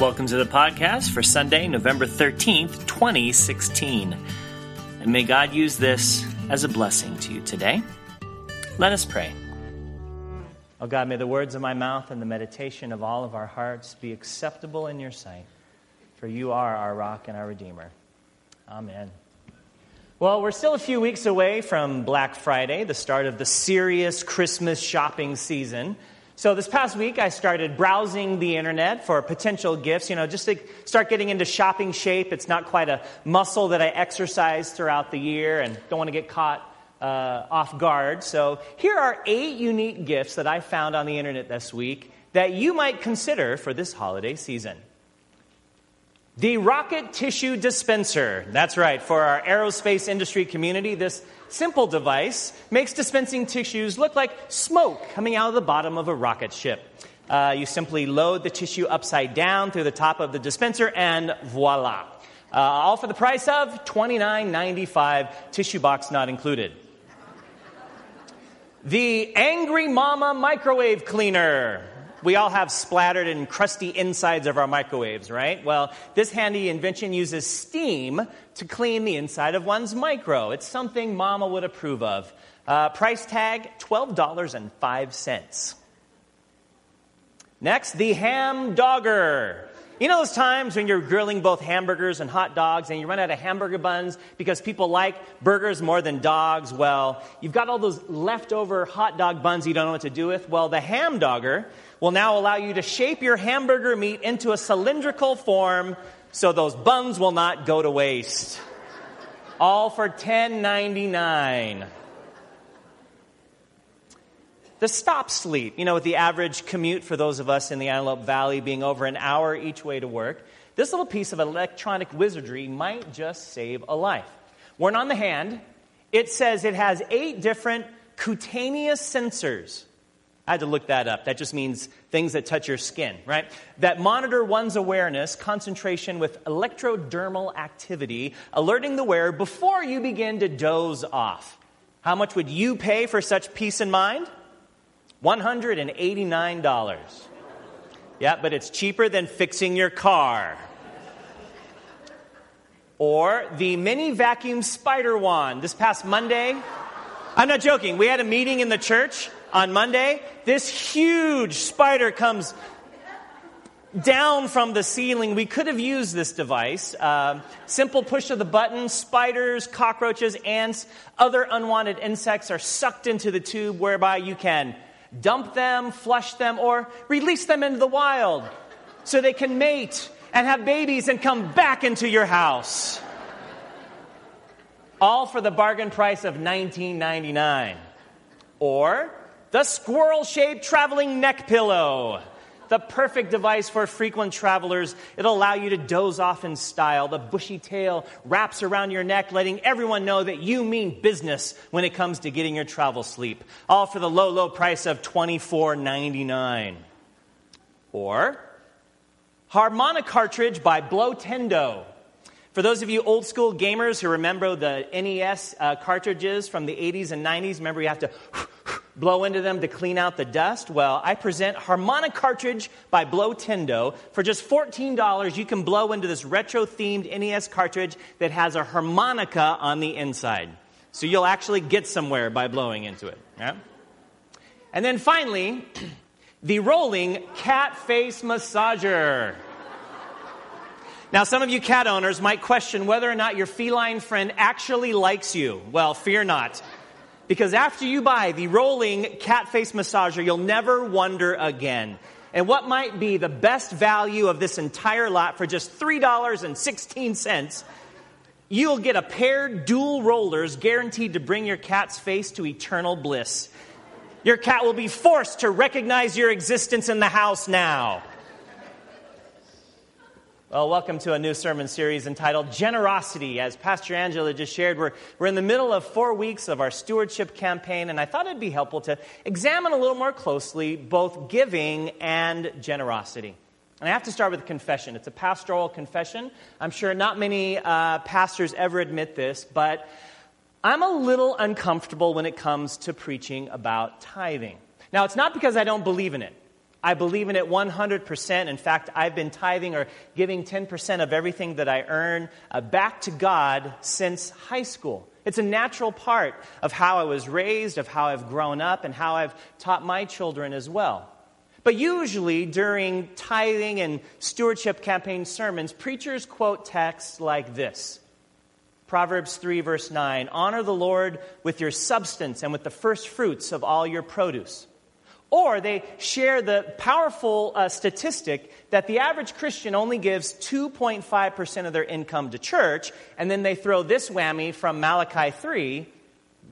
Welcome to the podcast for Sunday, November 13th, 2016. And may God use this as a blessing to you today. Let us pray. Oh God, may the words of my mouth and the meditation of all of our hearts be acceptable in your sight, for you are our rock and our redeemer. Amen. Well, we're still a few weeks away from Black Friday, the start of the serious Christmas shopping season. So this past week, I started browsing the internet for potential gifts, you know, just to start getting into shopping shape. It's not quite a muscle that I exercise throughout the year and don't want to get caught uh, off guard. So here are eight unique gifts that I found on the internet this week that you might consider for this holiday season. The rocket tissue dispenser. That's right. For our aerospace industry community, this simple device makes dispensing tissues look like smoke coming out of the bottom of a rocket ship. Uh, you simply load the tissue upside down through the top of the dispenser, and voila. Uh, all for the price of $29.95, tissue box not included. The Angry Mama Microwave Cleaner we all have splattered and crusty insides of our microwaves, right? Well, this handy invention uses steam to clean the inside of one's micro. It's something mama would approve of. Uh, price tag $12.05. Next, the ham dogger. You know those times when you're grilling both hamburgers and hot dogs and you run out of hamburger buns because people like burgers more than dogs? Well, you've got all those leftover hot dog buns you don't know what to do with. Well, the ham dogger will now allow you to shape your hamburger meat into a cylindrical form so those buns will not go to waste. All for $10.99. The stop sleep, you know, with the average commute for those of us in the Antelope Valley being over an hour each way to work, this little piece of electronic wizardry might just save a life. Worn on the hand, it says it has eight different cutaneous sensors I had to look that up. That just means things that touch your skin, right? That monitor one's awareness, concentration with electrodermal activity, alerting the wearer before you begin to doze off. How much would you pay for such peace of mind? $189. Yeah, but it's cheaper than fixing your car. Or the mini vacuum spider wand. This past Monday, I'm not joking, we had a meeting in the church on Monday, this huge spider comes down from the ceiling. We could have used this device. Uh, simple push of the button, spiders, cockroaches, ants, other unwanted insects are sucked into the tube whereby you can dump them, flush them, or release them into the wild so they can mate and have babies and come back into your house. All for the bargain price of $19.99. Or the squirrel shaped traveling neck pillow. The perfect device for frequent travelers. It'll allow you to doze off in style. The bushy tail wraps around your neck, letting everyone know that you mean business when it comes to getting your travel sleep. All for the low, low price of $24.99. Or Harmonic Cartridge by Blowtendo. For those of you old school gamers who remember the NES uh, cartridges from the 80s and 90s, remember you have to blow into them to clean out the dust? Well, I present Harmonic Cartridge by Blowtendo. For just $14, you can blow into this retro themed NES cartridge that has a harmonica on the inside. So you'll actually get somewhere by blowing into it. Yeah? And then finally, the rolling cat face massager. Now, some of you cat owners might question whether or not your feline friend actually likes you. Well, fear not. Because after you buy the rolling cat face massager, you'll never wonder again. And what might be the best value of this entire lot for just $3.16? You'll get a pair dual rollers guaranteed to bring your cat's face to eternal bliss. Your cat will be forced to recognize your existence in the house now. Well, welcome to a new sermon series entitled Generosity. As Pastor Angela just shared, we're, we're in the middle of four weeks of our stewardship campaign, and I thought it'd be helpful to examine a little more closely both giving and generosity. And I have to start with a confession. It's a pastoral confession. I'm sure not many uh, pastors ever admit this, but I'm a little uncomfortable when it comes to preaching about tithing. Now, it's not because I don't believe in it. I believe in it 100%. In fact, I've been tithing or giving 10% of everything that I earn uh, back to God since high school. It's a natural part of how I was raised, of how I've grown up, and how I've taught my children as well. But usually during tithing and stewardship campaign sermons, preachers quote texts like this Proverbs 3, verse 9 Honor the Lord with your substance and with the first fruits of all your produce. Or they share the powerful uh, statistic that the average Christian only gives 2.5% of their income to church, and then they throw this whammy from Malachi 3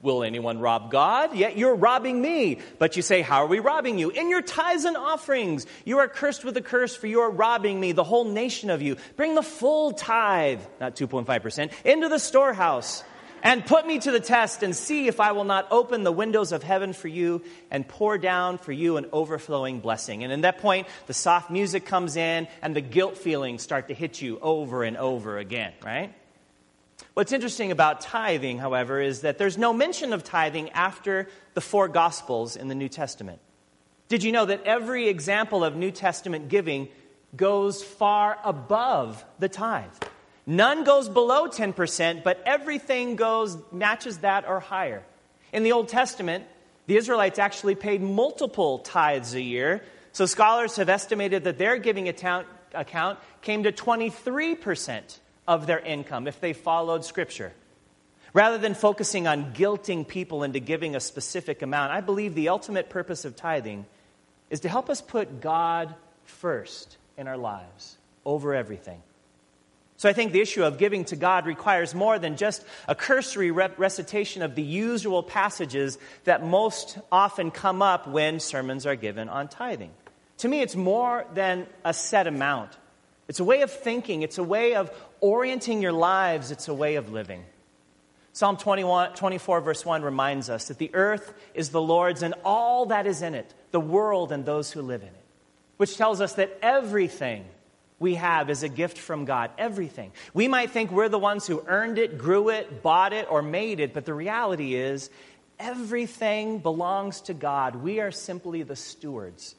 Will anyone rob God? Yet you're robbing me. But you say, How are we robbing you? In your tithes and offerings. You are cursed with a curse, for you are robbing me, the whole nation of you. Bring the full tithe, not 2.5%, into the storehouse. And put me to the test and see if I will not open the windows of heaven for you and pour down for you an overflowing blessing. And at that point, the soft music comes in and the guilt feelings start to hit you over and over again, right? What's interesting about tithing, however, is that there's no mention of tithing after the four Gospels in the New Testament. Did you know that every example of New Testament giving goes far above the tithe? None goes below 10%, but everything goes matches that or higher. In the Old Testament, the Israelites actually paid multiple tithes a year. So scholars have estimated that their giving account, account came to 23% of their income if they followed Scripture. Rather than focusing on guilting people into giving a specific amount, I believe the ultimate purpose of tithing is to help us put God first in our lives over everything. So I think the issue of giving to God requires more than just a cursory recitation of the usual passages that most often come up when sermons are given on tithing. To me, it's more than a set amount. It's a way of thinking, it's a way of orienting your lives, it's a way of living. Psalm 21, 24, verse 1 reminds us that the earth is the Lord's and all that is in it, the world and those who live in it, which tells us that everything we have is a gift from God. Everything. We might think we're the ones who earned it, grew it, bought it, or made it, but the reality is everything belongs to God. We are simply the stewards.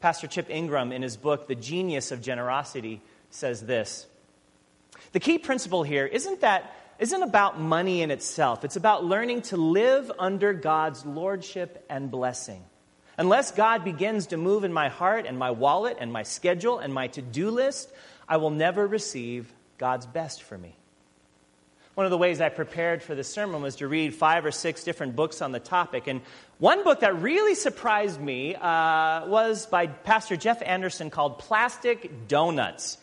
Pastor Chip Ingram, in his book, The Genius of Generosity, says this The key principle here isn't that isn't about money in itself. It's about learning to live under God's lordship and blessing. Unless God begins to move in my heart and my wallet and my schedule and my to do list, I will never receive God's best for me. One of the ways I prepared for this sermon was to read five or six different books on the topic. And one book that really surprised me uh, was by Pastor Jeff Anderson called Plastic Donuts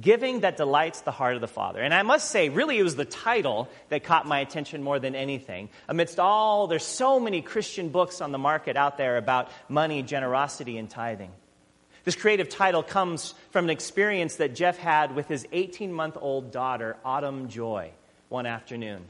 Giving That Delights the Heart of the Father. And I must say, really, it was the title that caught my attention more than anything. Amidst all, there's so many Christian books on the market out there about money, generosity, and tithing. This creative title comes from an experience that Jeff had with his 18 month old daughter, Autumn Joy one afternoon.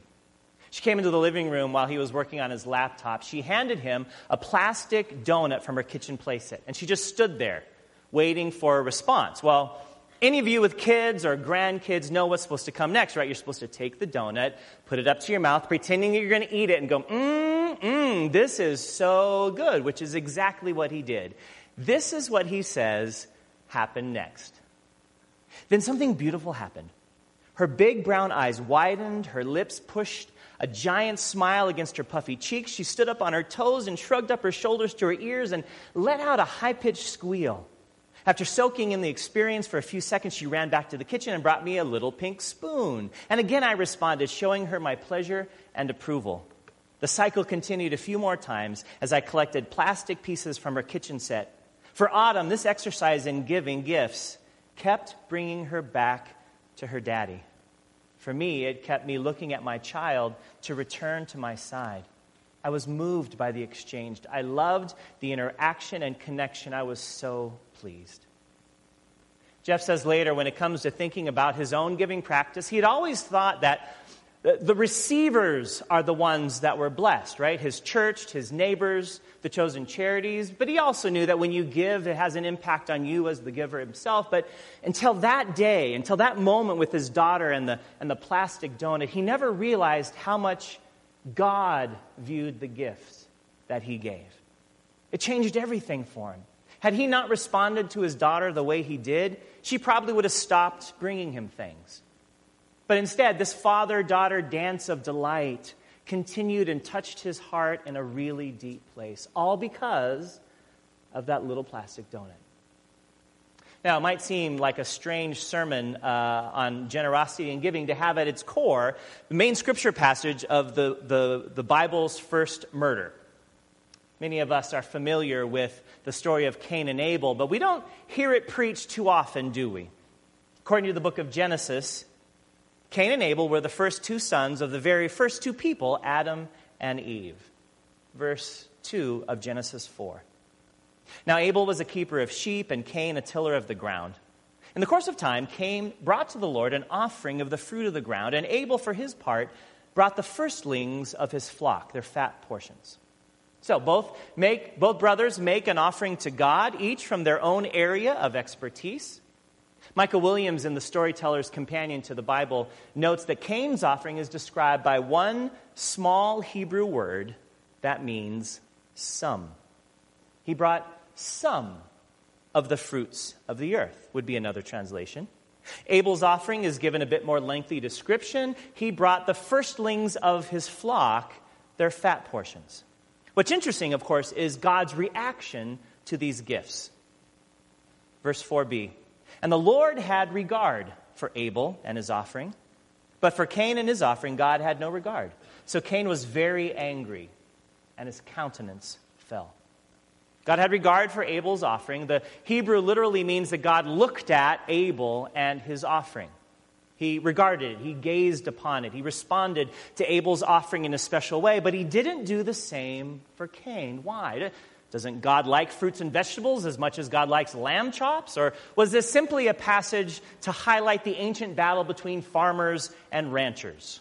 She came into the living room while he was working on his laptop. She handed him a plastic donut from her kitchen playset, and she just stood there waiting for a response. Well, any of you with kids or grandkids know what's supposed to come next, right? You're supposed to take the donut, put it up to your mouth, pretending that you're going to eat it, and go, mmm, mmm, this is so good, which is exactly what he did. This is what he says happened next. Then something beautiful happened. Her big brown eyes widened, her lips pushed a giant smile against her puffy cheeks. She stood up on her toes and shrugged up her shoulders to her ears and let out a high pitched squeal. After soaking in the experience for a few seconds, she ran back to the kitchen and brought me a little pink spoon. And again, I responded, showing her my pleasure and approval. The cycle continued a few more times as I collected plastic pieces from her kitchen set. For Autumn, this exercise in giving gifts kept bringing her back to her daddy. For me, it kept me looking at my child to return to my side. I was moved by the exchange. I loved the interaction and connection. I was so pleased. Jeff says later, when it comes to thinking about his own giving practice, he had always thought that the receivers are the ones that were blessed, right? His church, his neighbors, the chosen charities. But he also knew that when you give, it has an impact on you as the giver himself. But until that day, until that moment with his daughter and the, and the plastic donut, he never realized how much God viewed the gift that he gave. It changed everything for him. Had he not responded to his daughter the way he did, she probably would have stopped bringing him things. But instead, this father daughter dance of delight continued and touched his heart in a really deep place, all because of that little plastic donut. Now, it might seem like a strange sermon uh, on generosity and giving to have at its core the main scripture passage of the, the, the Bible's first murder. Many of us are familiar with the story of Cain and Abel, but we don't hear it preached too often, do we? According to the book of Genesis, Cain and Abel were the first two sons of the very first two people, Adam and Eve. Verse 2 of Genesis 4. Now, Abel was a keeper of sheep, and Cain a tiller of the ground. In the course of time, Cain brought to the Lord an offering of the fruit of the ground, and Abel, for his part, brought the firstlings of his flock, their fat portions. So both, make, both brothers make an offering to God, each from their own area of expertise. Michael Williams, in the Storyteller's Companion to the Bible, notes that Cain's offering is described by one small Hebrew word that means some. He brought some of the fruits of the earth, would be another translation. Abel's offering is given a bit more lengthy description. He brought the firstlings of his flock, their fat portions. What's interesting, of course, is God's reaction to these gifts. Verse 4b And the Lord had regard for Abel and his offering, but for Cain and his offering, God had no regard. So Cain was very angry, and his countenance fell. God had regard for Abel's offering. The Hebrew literally means that God looked at Abel and his offering. He regarded it, he gazed upon it, he responded to Abel's offering in a special way, but he didn't do the same for Cain. Why? Doesn't God like fruits and vegetables as much as God likes lamb chops? Or was this simply a passage to highlight the ancient battle between farmers and ranchers?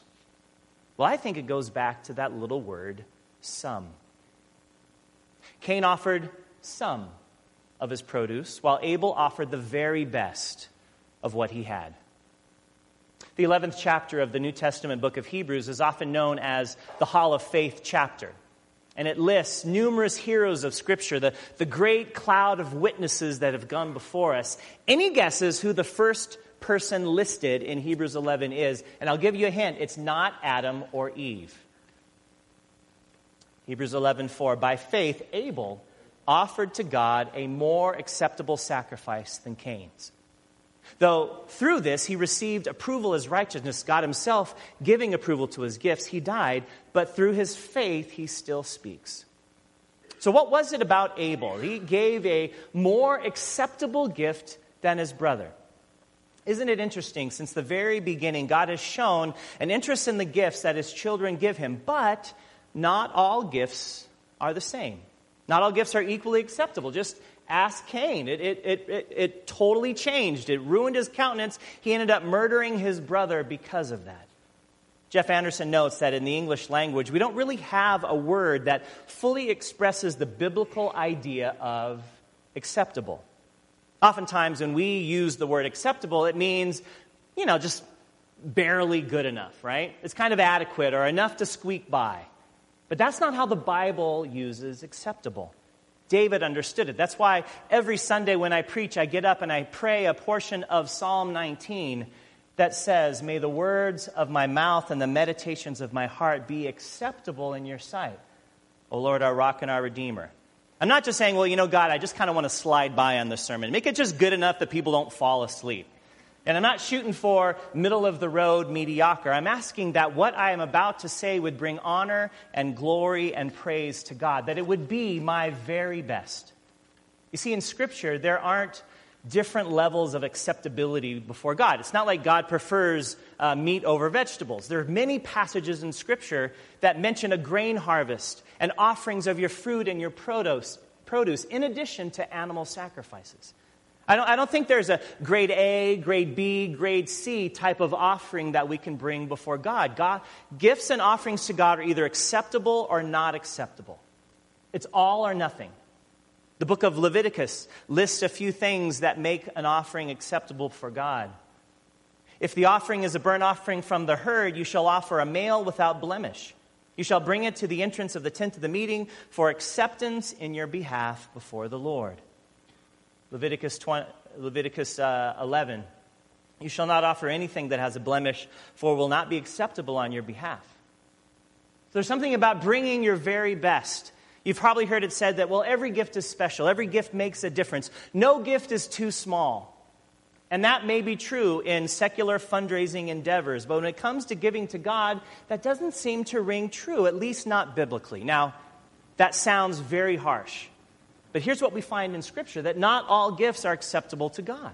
Well, I think it goes back to that little word, some. Cain offered some of his produce, while Abel offered the very best of what he had. The 11th chapter of the New Testament book of Hebrews is often known as the Hall of Faith chapter. And it lists numerous heroes of Scripture, the, the great cloud of witnesses that have gone before us. Any guesses who the first person listed in Hebrews 11 is? And I'll give you a hint it's not Adam or Eve. Hebrews 11:4 By faith Abel offered to God a more acceptable sacrifice than Cain's. Though through this he received approval as righteousness, God himself giving approval to his gifts, he died, but through his faith he still speaks. So, what was it about Abel? He gave a more acceptable gift than his brother. Isn't it interesting? Since the very beginning, God has shown an interest in the gifts that his children give him, but not all gifts are the same. Not all gifts are equally acceptable. Just ask Cain. It, it, it, it, totally changed. It ruined his countenance. He ended up murdering his brother because of that. Jeff Anderson notes that in the English language, we don't really have a word that fully expresses the biblical idea of acceptable. Oftentimes, when we use the word acceptable, it means, you know, just barely good enough, right? It's kind of adequate or enough to squeak by. But that's not how the Bible uses acceptable. David understood it. That's why every Sunday when I preach, I get up and I pray a portion of Psalm 19 that says, May the words of my mouth and the meditations of my heart be acceptable in your sight, O Lord, our rock and our redeemer. I'm not just saying, well, you know, God, I just kind of want to slide by on this sermon. Make it just good enough that people don't fall asleep. And I'm not shooting for middle of the road mediocre. I'm asking that what I am about to say would bring honor and glory and praise to God, that it would be my very best. You see, in Scripture, there aren't different levels of acceptability before God. It's not like God prefers uh, meat over vegetables. There are many passages in Scripture that mention a grain harvest and offerings of your fruit and your produce, produce in addition to animal sacrifices. I don't, I don't think there's a grade A, grade B, grade C type of offering that we can bring before God. God. Gifts and offerings to God are either acceptable or not acceptable. It's all or nothing. The book of Leviticus lists a few things that make an offering acceptable for God. If the offering is a burnt offering from the herd, you shall offer a male without blemish. You shall bring it to the entrance of the tent of the meeting for acceptance in your behalf before the Lord. Leviticus, 20, Leviticus uh, 11. You shall not offer anything that has a blemish, for it will not be acceptable on your behalf. So there's something about bringing your very best. You've probably heard it said that, well, every gift is special, every gift makes a difference. No gift is too small. And that may be true in secular fundraising endeavors, but when it comes to giving to God, that doesn't seem to ring true, at least not biblically. Now, that sounds very harsh. But here's what we find in Scripture that not all gifts are acceptable to God.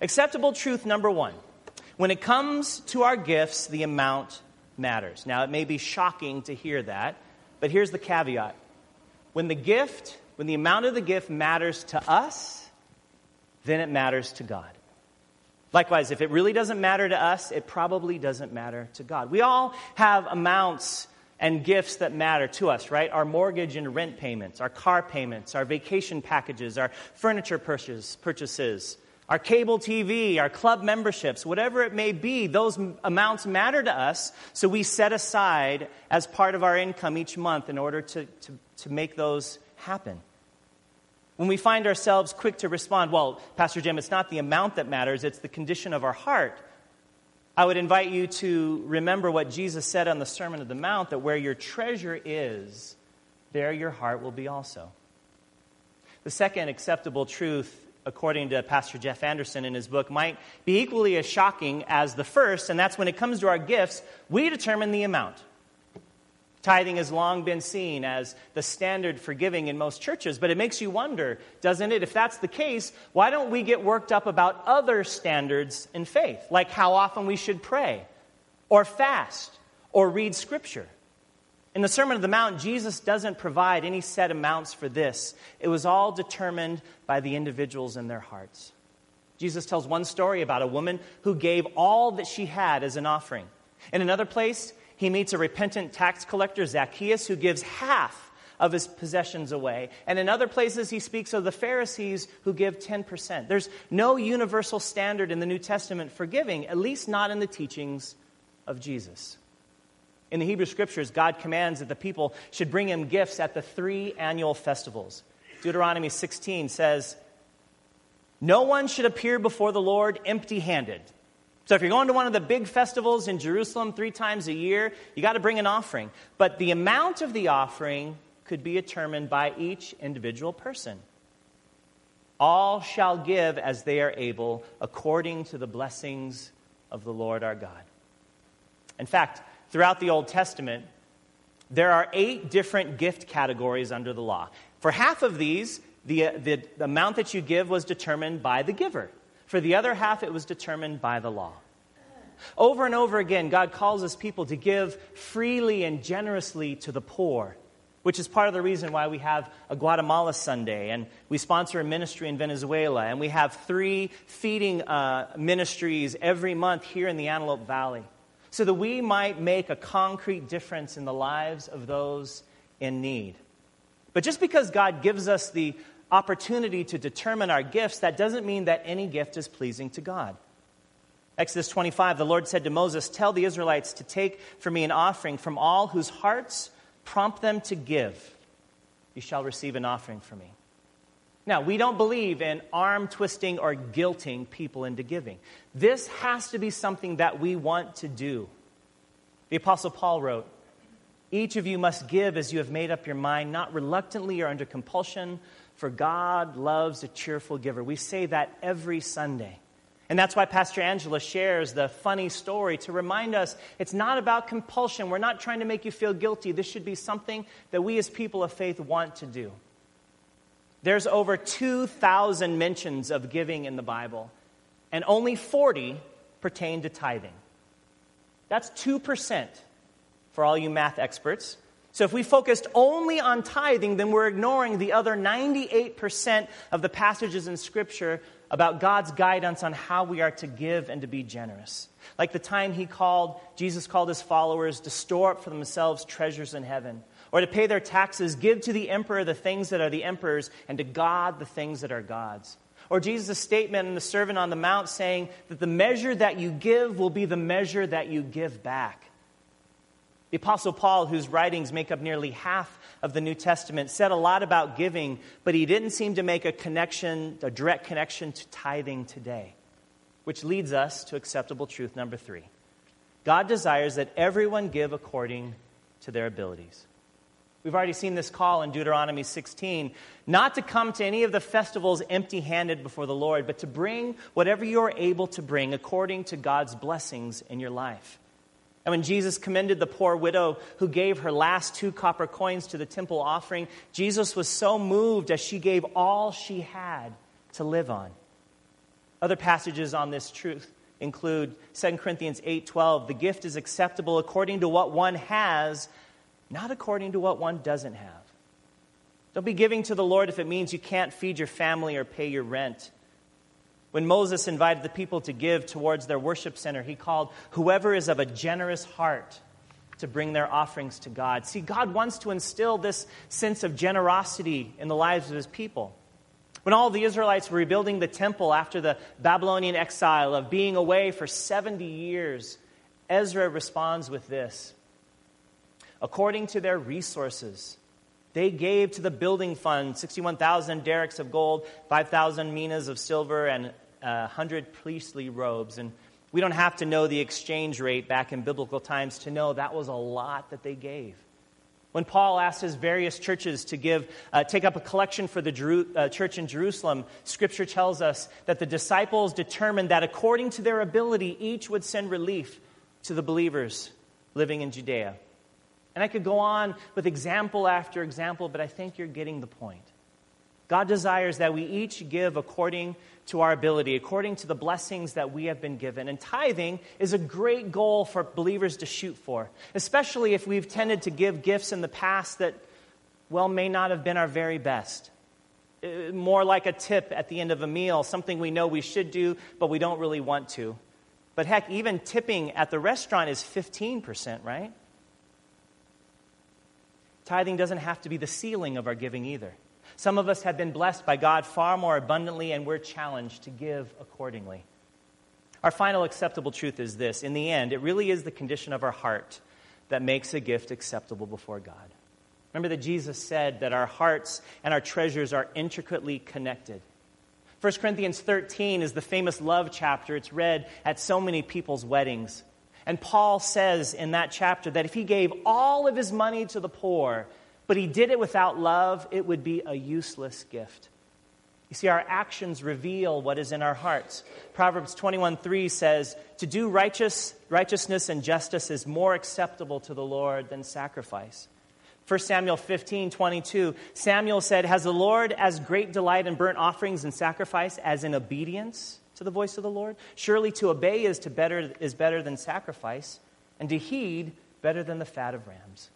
Acceptable truth number one when it comes to our gifts, the amount matters. Now, it may be shocking to hear that, but here's the caveat. When the gift, when the amount of the gift matters to us, then it matters to God. Likewise, if it really doesn't matter to us, it probably doesn't matter to God. We all have amounts and gifts that matter to us, right? Our mortgage and rent payments, our car payments, our vacation packages, our furniture purchase, purchases, our cable TV, our club memberships, whatever it may be, those amounts matter to us, so we set aside as part of our income each month in order to, to, to make those happen. When we find ourselves quick to respond, well, Pastor Jim, it's not the amount that matters, it's the condition of our heart. I would invite you to remember what Jesus said on the Sermon of the Mount that where your treasure is, there your heart will be also. The second acceptable truth according to Pastor Jeff Anderson in his book, might be equally as shocking as the first, and that's when it comes to our gifts, we determine the amount. Tithing has long been seen as the standard for giving in most churches, but it makes you wonder, doesn't it? If that's the case, why don't we get worked up about other standards in faith, like how often we should pray, or fast, or read scripture? In the Sermon on the Mount, Jesus doesn't provide any set amounts for this. It was all determined by the individuals in their hearts. Jesus tells one story about a woman who gave all that she had as an offering. In another place, he meets a repentant tax collector, Zacchaeus, who gives half of his possessions away. And in other places, he speaks of the Pharisees who give 10%. There's no universal standard in the New Testament for giving, at least not in the teachings of Jesus. In the Hebrew Scriptures, God commands that the people should bring him gifts at the three annual festivals. Deuteronomy 16 says, No one should appear before the Lord empty handed. So if you're going to one of the big festivals in Jerusalem three times a year, you got to bring an offering. But the amount of the offering could be determined by each individual person. All shall give as they are able, according to the blessings of the Lord our God. In fact, throughout the Old Testament, there are eight different gift categories under the law. For half of these, the, uh, the, the amount that you give was determined by the giver. For the other half, it was determined by the law. Over and over again, God calls his people to give freely and generously to the poor, which is part of the reason why we have a Guatemala Sunday, and we sponsor a ministry in Venezuela, and we have three feeding uh, ministries every month here in the Antelope Valley, so that we might make a concrete difference in the lives of those in need. But just because God gives us the opportunity to determine our gifts, that doesn't mean that any gift is pleasing to God. Exodus 25, the Lord said to Moses, Tell the Israelites to take for me an offering from all whose hearts prompt them to give. You shall receive an offering for me. Now, we don't believe in arm twisting or guilting people into giving. This has to be something that we want to do. The Apostle Paul wrote, Each of you must give as you have made up your mind, not reluctantly or under compulsion for God loves a cheerful giver. We say that every Sunday. And that's why Pastor Angela shares the funny story to remind us it's not about compulsion. We're not trying to make you feel guilty. This should be something that we as people of faith want to do. There's over 2,000 mentions of giving in the Bible, and only 40 pertain to tithing. That's 2% for all you math experts. So if we focused only on tithing, then we're ignoring the other 98% of the passages in Scripture about God's guidance on how we are to give and to be generous. Like the time he called, Jesus called his followers to store up for themselves treasures in heaven, or to pay their taxes, give to the emperor the things that are the emperor's, and to God the things that are God's. Or Jesus' statement in the Sermon on the Mount saying that the measure that you give will be the measure that you give back. The Apostle Paul, whose writings make up nearly half of the New Testament, said a lot about giving, but he didn't seem to make a connection, a direct connection to tithing today. Which leads us to acceptable truth number three God desires that everyone give according to their abilities. We've already seen this call in Deuteronomy 16 not to come to any of the festivals empty handed before the Lord, but to bring whatever you're able to bring according to God's blessings in your life. And when Jesus commended the poor widow who gave her last two copper coins to the temple offering, Jesus was so moved as she gave all she had to live on. Other passages on this truth include 2 Corinthians 8:12, the gift is acceptable according to what one has not according to what one doesn't have. Don't be giving to the Lord if it means you can't feed your family or pay your rent. When Moses invited the people to give towards their worship center, he called whoever is of a generous heart to bring their offerings to God. See, God wants to instill this sense of generosity in the lives of his people. When all the Israelites were rebuilding the temple after the Babylonian exile of being away for 70 years, Ezra responds with this according to their resources. They gave to the building fund 61,000 darics of gold, 5,000 minas of silver, and uh, 100 priestly robes. And we don't have to know the exchange rate back in biblical times to know that was a lot that they gave. When Paul asked his various churches to give, uh, take up a collection for the Jeru- uh, church in Jerusalem, Scripture tells us that the disciples determined that according to their ability, each would send relief to the believers living in Judea. And I could go on with example after example, but I think you're getting the point. God desires that we each give according to our ability, according to the blessings that we have been given. And tithing is a great goal for believers to shoot for, especially if we've tended to give gifts in the past that, well, may not have been our very best. Uh, more like a tip at the end of a meal, something we know we should do, but we don't really want to. But heck, even tipping at the restaurant is 15%, right? Tithing doesn't have to be the ceiling of our giving either. Some of us have been blessed by God far more abundantly, and we're challenged to give accordingly. Our final acceptable truth is this in the end, it really is the condition of our heart that makes a gift acceptable before God. Remember that Jesus said that our hearts and our treasures are intricately connected. 1 Corinthians 13 is the famous love chapter. It's read at so many people's weddings. And Paul says in that chapter that if he gave all of his money to the poor, but he did it without love, it would be a useless gift. You see, our actions reveal what is in our hearts. Proverbs 21 3 says, To do righteous, righteousness and justice is more acceptable to the Lord than sacrifice. 1 Samuel 15 22, Samuel said, Has the Lord as great delight in burnt offerings and sacrifice as in obedience? To the voice of the Lord? Surely to obey is, to better, is better than sacrifice, and to heed better than the fat of rams.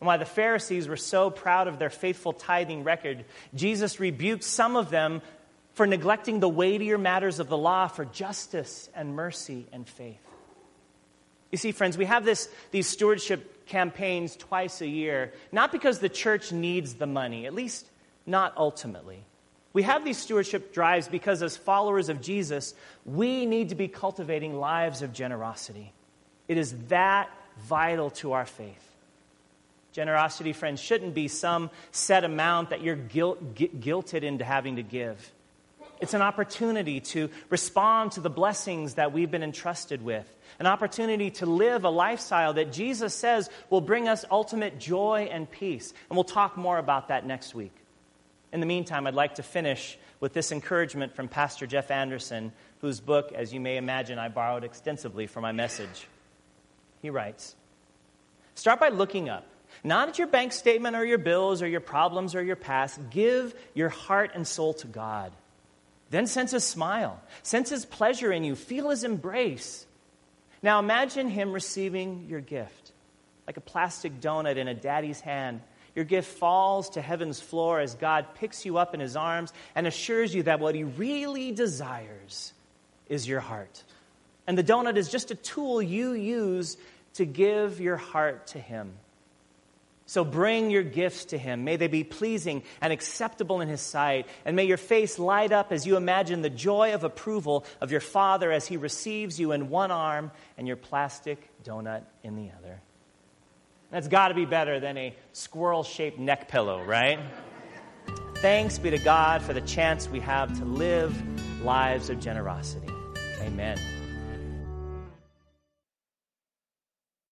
And why the Pharisees were so proud of their faithful tithing record, Jesus rebuked some of them for neglecting the weightier matters of the law for justice and mercy and faith. You see, friends, we have this, these stewardship campaigns twice a year, not because the church needs the money, at least not ultimately. We have these stewardship drives because, as followers of Jesus, we need to be cultivating lives of generosity. It is that vital to our faith. Generosity, friends, shouldn't be some set amount that you're guilt, guilted into having to give. It's an opportunity to respond to the blessings that we've been entrusted with, an opportunity to live a lifestyle that Jesus says will bring us ultimate joy and peace. And we'll talk more about that next week. In the meantime, I'd like to finish with this encouragement from Pastor Jeff Anderson, whose book, as you may imagine, I borrowed extensively for my message. He writes Start by looking up, not at your bank statement or your bills or your problems or your past. Give your heart and soul to God. Then sense His smile, sense His pleasure in you, feel His embrace. Now imagine Him receiving your gift, like a plastic donut in a daddy's hand your gift falls to heaven's floor as God picks you up in his arms and assures you that what he really desires is your heart. And the donut is just a tool you use to give your heart to him. So bring your gifts to him. May they be pleasing and acceptable in his sight. And may your face light up as you imagine the joy of approval of your father as he receives you in one arm and your plastic donut in the other. That's got to be better than a squirrel shaped neck pillow, right? Thanks be to God for the chance we have to live lives of generosity. Amen.